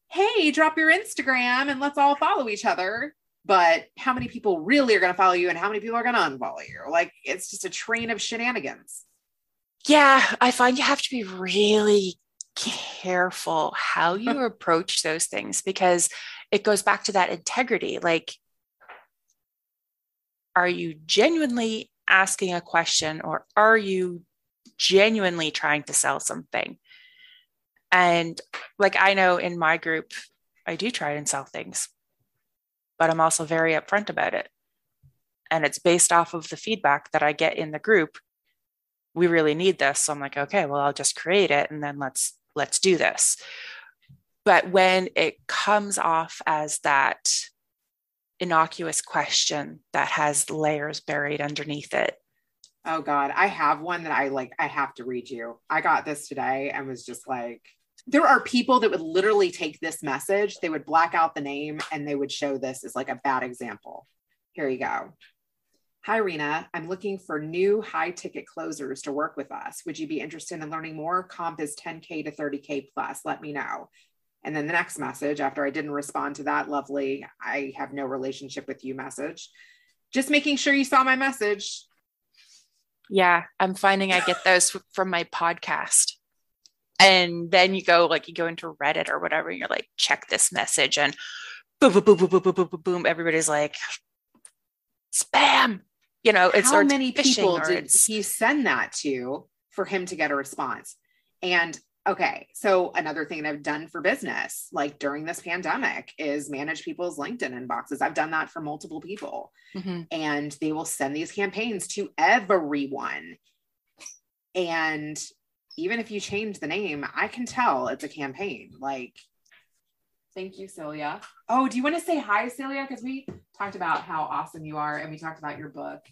hey, drop your Instagram and let's all follow each other. But how many people really are going to follow you and how many people are going to unfollow you? Like it's just a train of shenanigans. Yeah, I find you have to be really careful how <laughs> you approach those things because it goes back to that integrity. Like, are you genuinely asking a question or are you genuinely trying to sell something? And like, I know in my group, I do try and sell things, but I'm also very upfront about it. And it's based off of the feedback that I get in the group we really need this so i'm like okay well i'll just create it and then let's let's do this but when it comes off as that innocuous question that has layers buried underneath it Oh God, I have one that I like. I have to read you. I got this today and was just like, there are people that would literally take this message, they would black out the name and they would show this as like a bad example. Here you go. Hi, Rena. I'm looking for new high ticket closers to work with us. Would you be interested in learning more? Comp is 10K to 30K plus. Let me know. And then the next message, after I didn't respond to that lovely, I have no relationship with you message, just making sure you saw my message. yeah i'm finding i get those from my podcast and then you go like you go into reddit or whatever and you're like check this message and boom boom boom boom boom boom boom, boom, boom. everybody's like spam you know it's how many people did he send that to for him to get a response? And okay so another thing that i've done for business like during this pandemic is manage people's linkedin inboxes. I've done that for multiple people. Mhm. and they will send these campaigns to everyone. And even if you change the name i can tell it's a campaign. Like thank you celia. Oh do you want to say hi celia? Because we talked about how awesome you are and we talked about your book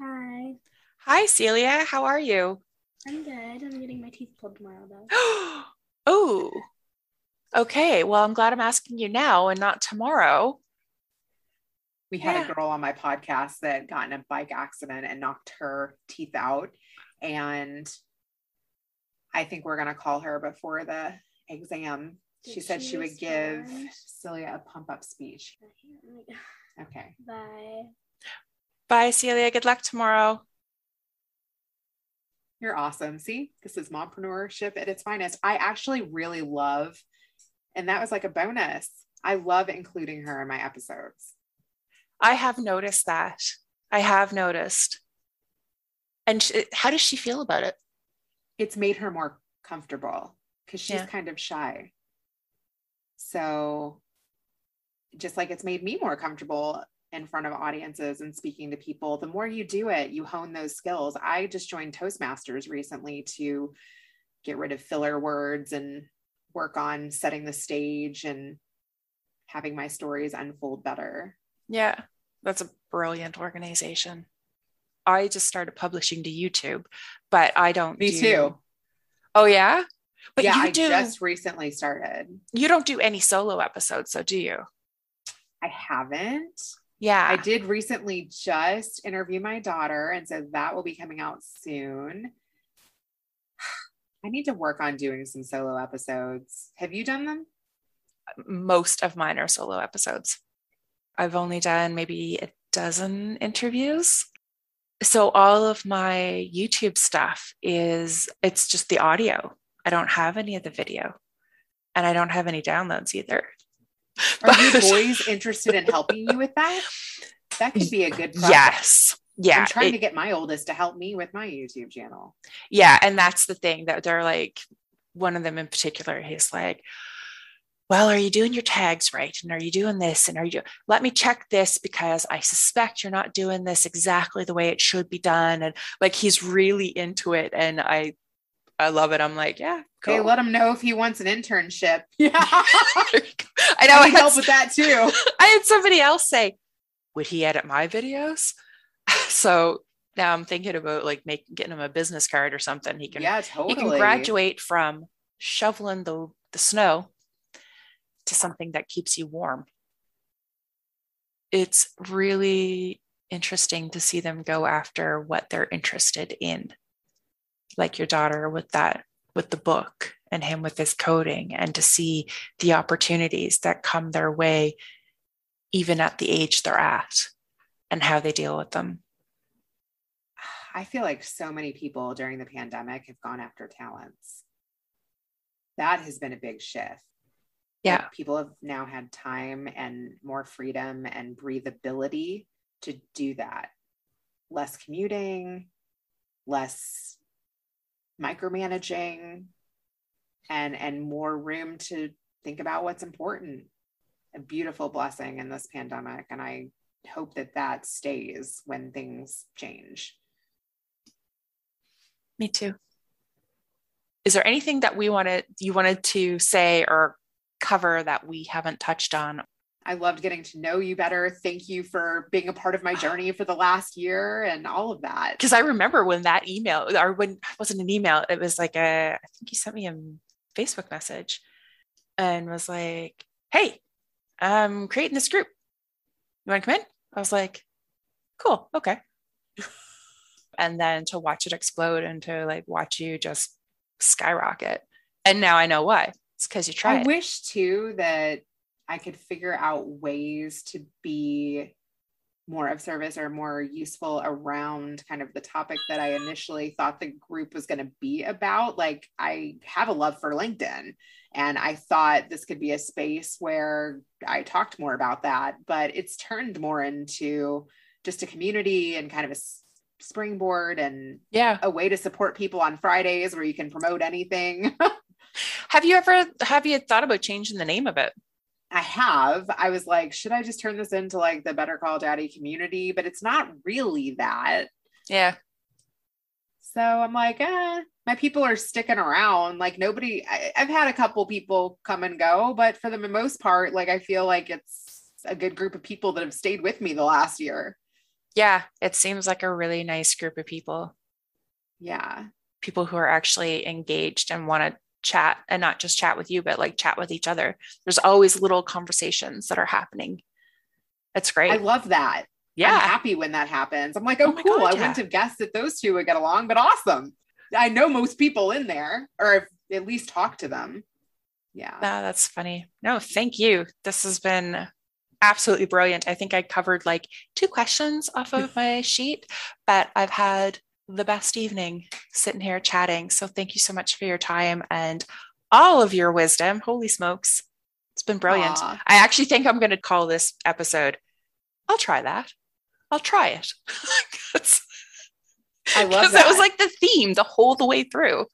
Hi, hi celia how are you I'm good. I'm getting my teeth pulled tomorrow though. <gasps> oh, okay. Well, I'm glad I'm asking you now and not tomorrow. We had Yeah. a girl on my podcast that got in a bike accident and knocked her teeth out. And I think we're going to call her before the exam. Did she said she she would give? Celia a pump up speech. <sighs> Okay. Bye. Bye, Celia. Good luck tomorrow. You're awesome. See, this is mompreneurship at its finest. I actually really love, and that was like a bonus. I love including her in my episodes. I have noticed that. I have noticed. And sh- how does she feel about it? it's made her more comfortable because she's Yeah. kind of shy. So just like it's made me more comfortable in front of audiences and speaking to people, the more you do it, you hone those skills. I just joined Toastmasters recently to get rid of filler words and work on setting the stage and having my stories unfold better. Yeah, that's a brilliant organization. I just started publishing to YouTube, but I don't. Me do- too. Oh yeah, but yeah, you I do. just recently started. You don't do any solo episodes, so do you? I haven't. Yeah, I did recently just interview my daughter, and so that will be coming out soon. <sighs> I need to work on doing some solo episodes. Have you done them? most of mine are solo episodes. I've only done maybe a dozen interviews. So all of my YouTube stuff is it's just the audio. I don't have any of the video. And I don't have any downloads either. <laughs> Are you boys interested in helping you with that? That could be a good project. Yes. Yeah. I'm trying it- to get my oldest to help me with my YouTube channel. yeah. And that's the thing that they're like, one of them in particular, he's like, well, are you doing your tags right? And are you doing this? And are you, let me check this because I suspect you're not doing this exactly the way it should be done. And like, he's really into it. And I, I love it. I'm like, yeah, Okay, cool. let him know if he wants an internship. <laughs> Yeah, I I know. I had, help with that too. <laughs> I had somebody else say, would he edit my videos? <laughs> So now I'm thinking about like making, getting him a business card or something. He can Yeah, totally. he can graduate from shoveling the, the snow to something that keeps you warm. It's really interesting to see them go after what they're interested in. Like your daughter with that, with the book, and him with his coding, and to see the opportunities that come their way, even at the age they're at, and how they deal with them. I feel like so many people during the pandemic have gone after talents. That has been a big shift. Yeah. Like, people have now had time and more freedom and breathability to do that. Less commuting, less micromanaging, and and more room to think about what's important. A beautiful blessing in this pandemic, and I hope that that stays when things change. Me too. Is there anything that we wanted you wanted to say or cover that we haven't touched on? I loved getting to know you better. Thank you for being a part of my <sighs> journey for the last year and all of that. Because I remember when that email or when it wasn't an email, it was like a I think you sent me a Facebook message and was like, Hey, I'm creating this group. You want to come in? I was like, Cool, okay. <laughs> and then to watch it explode and to like watch you just skyrocket. And now I know why. It's because you tried. I wish too that I could figure out ways to be more of service or more useful around kind of the topic that I initially thought the group was going to be about. Like, I have a love for LinkedIn, and I thought this could be a space where I talked more about that, but it's turned more into just a community and kind of a springboard and yeah. a way to support people on Fridays where you can promote anything. <laughs> Have you ever have you thought about changing the name of it? I have. I was like, should I just turn this into like the Better Call Daddy community? But it's not really that. Yeah. So I'm like, eh, my people are sticking around. Like nobody, I, I've had a couple people come and go, but for the most part, like I feel like it's a good group of people that have stayed with me the last year. Yeah. It seems like a really nice group of people. Yeah. People who are actually engaged and want to chat and not just chat with you, but like chat with each other. There's always little conversations that are happening. It's great. I love that. I'm yeah. happy when that happens. I'm like, oh, Oh cool. God, I yeah. wouldn't have guessed that those two would get along, but awesome. I know most people in there, or at least talked to them. Yeah. No, that's funny. No, thank you. This has been absolutely brilliant. I think I covered like two questions off of <laughs> my sheet, but I've had the best evening sitting here chatting. So thank you so much for your time and all of your wisdom. Holy smokes. It's been brilliant. Aw. I actually think I'm going to call this episode. I'll try that. I'll try it. <laughs> I love Because that was like the theme the whole the way through.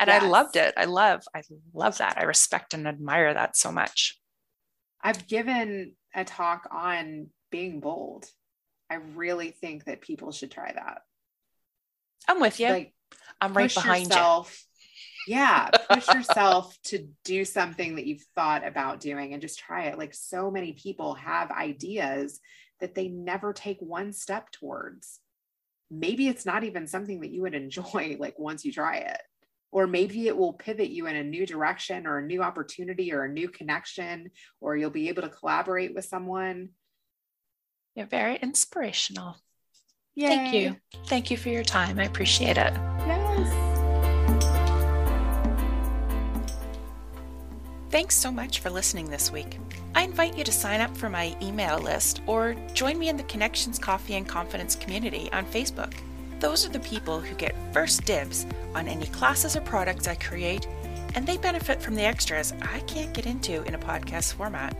And I loved it. I love, I love that. I respect and admire that so much. I've given a talk on being bold. I really think that people should try that. I'm with you. Like I'm right behind yourself. Yeah, <laughs> push yourself to do something that you've thought about doing and just try it. Like so many people have ideas that they never take one step towards. Maybe it's not even something that you would enjoy <laughs> like once you try it. Or maybe it will pivot you in a new direction or a new opportunity or a new connection, or you'll be able to collaborate with someone. you. You're very inspirational. Yay. Thank you. Thank you for your time. I appreciate it. Yes. Thanks so much for listening this week. I invite you to sign up for my email list or join me in the Connections Coffee and Confidence community on Facebook. Those are the people who get first dibs on any classes or products I create, and they benefit from the extras I can't get into in a podcast format.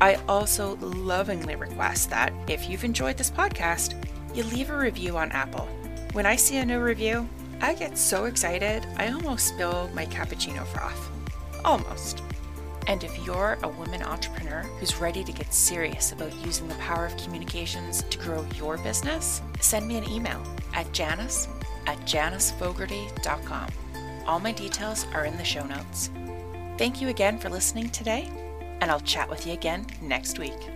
I also lovingly request that if you've enjoyed this podcast, you leave a review on Apple. When I see a new review, I get so excited I almost spill my cappuccino froth. Almost. And if you're a woman entrepreneur who's ready to get serious about using the power of communications to grow your business, send me an email at janice at janicefogarty.com. All my details are in the show notes. Thank you again for listening today, and I'll chat with you again next week.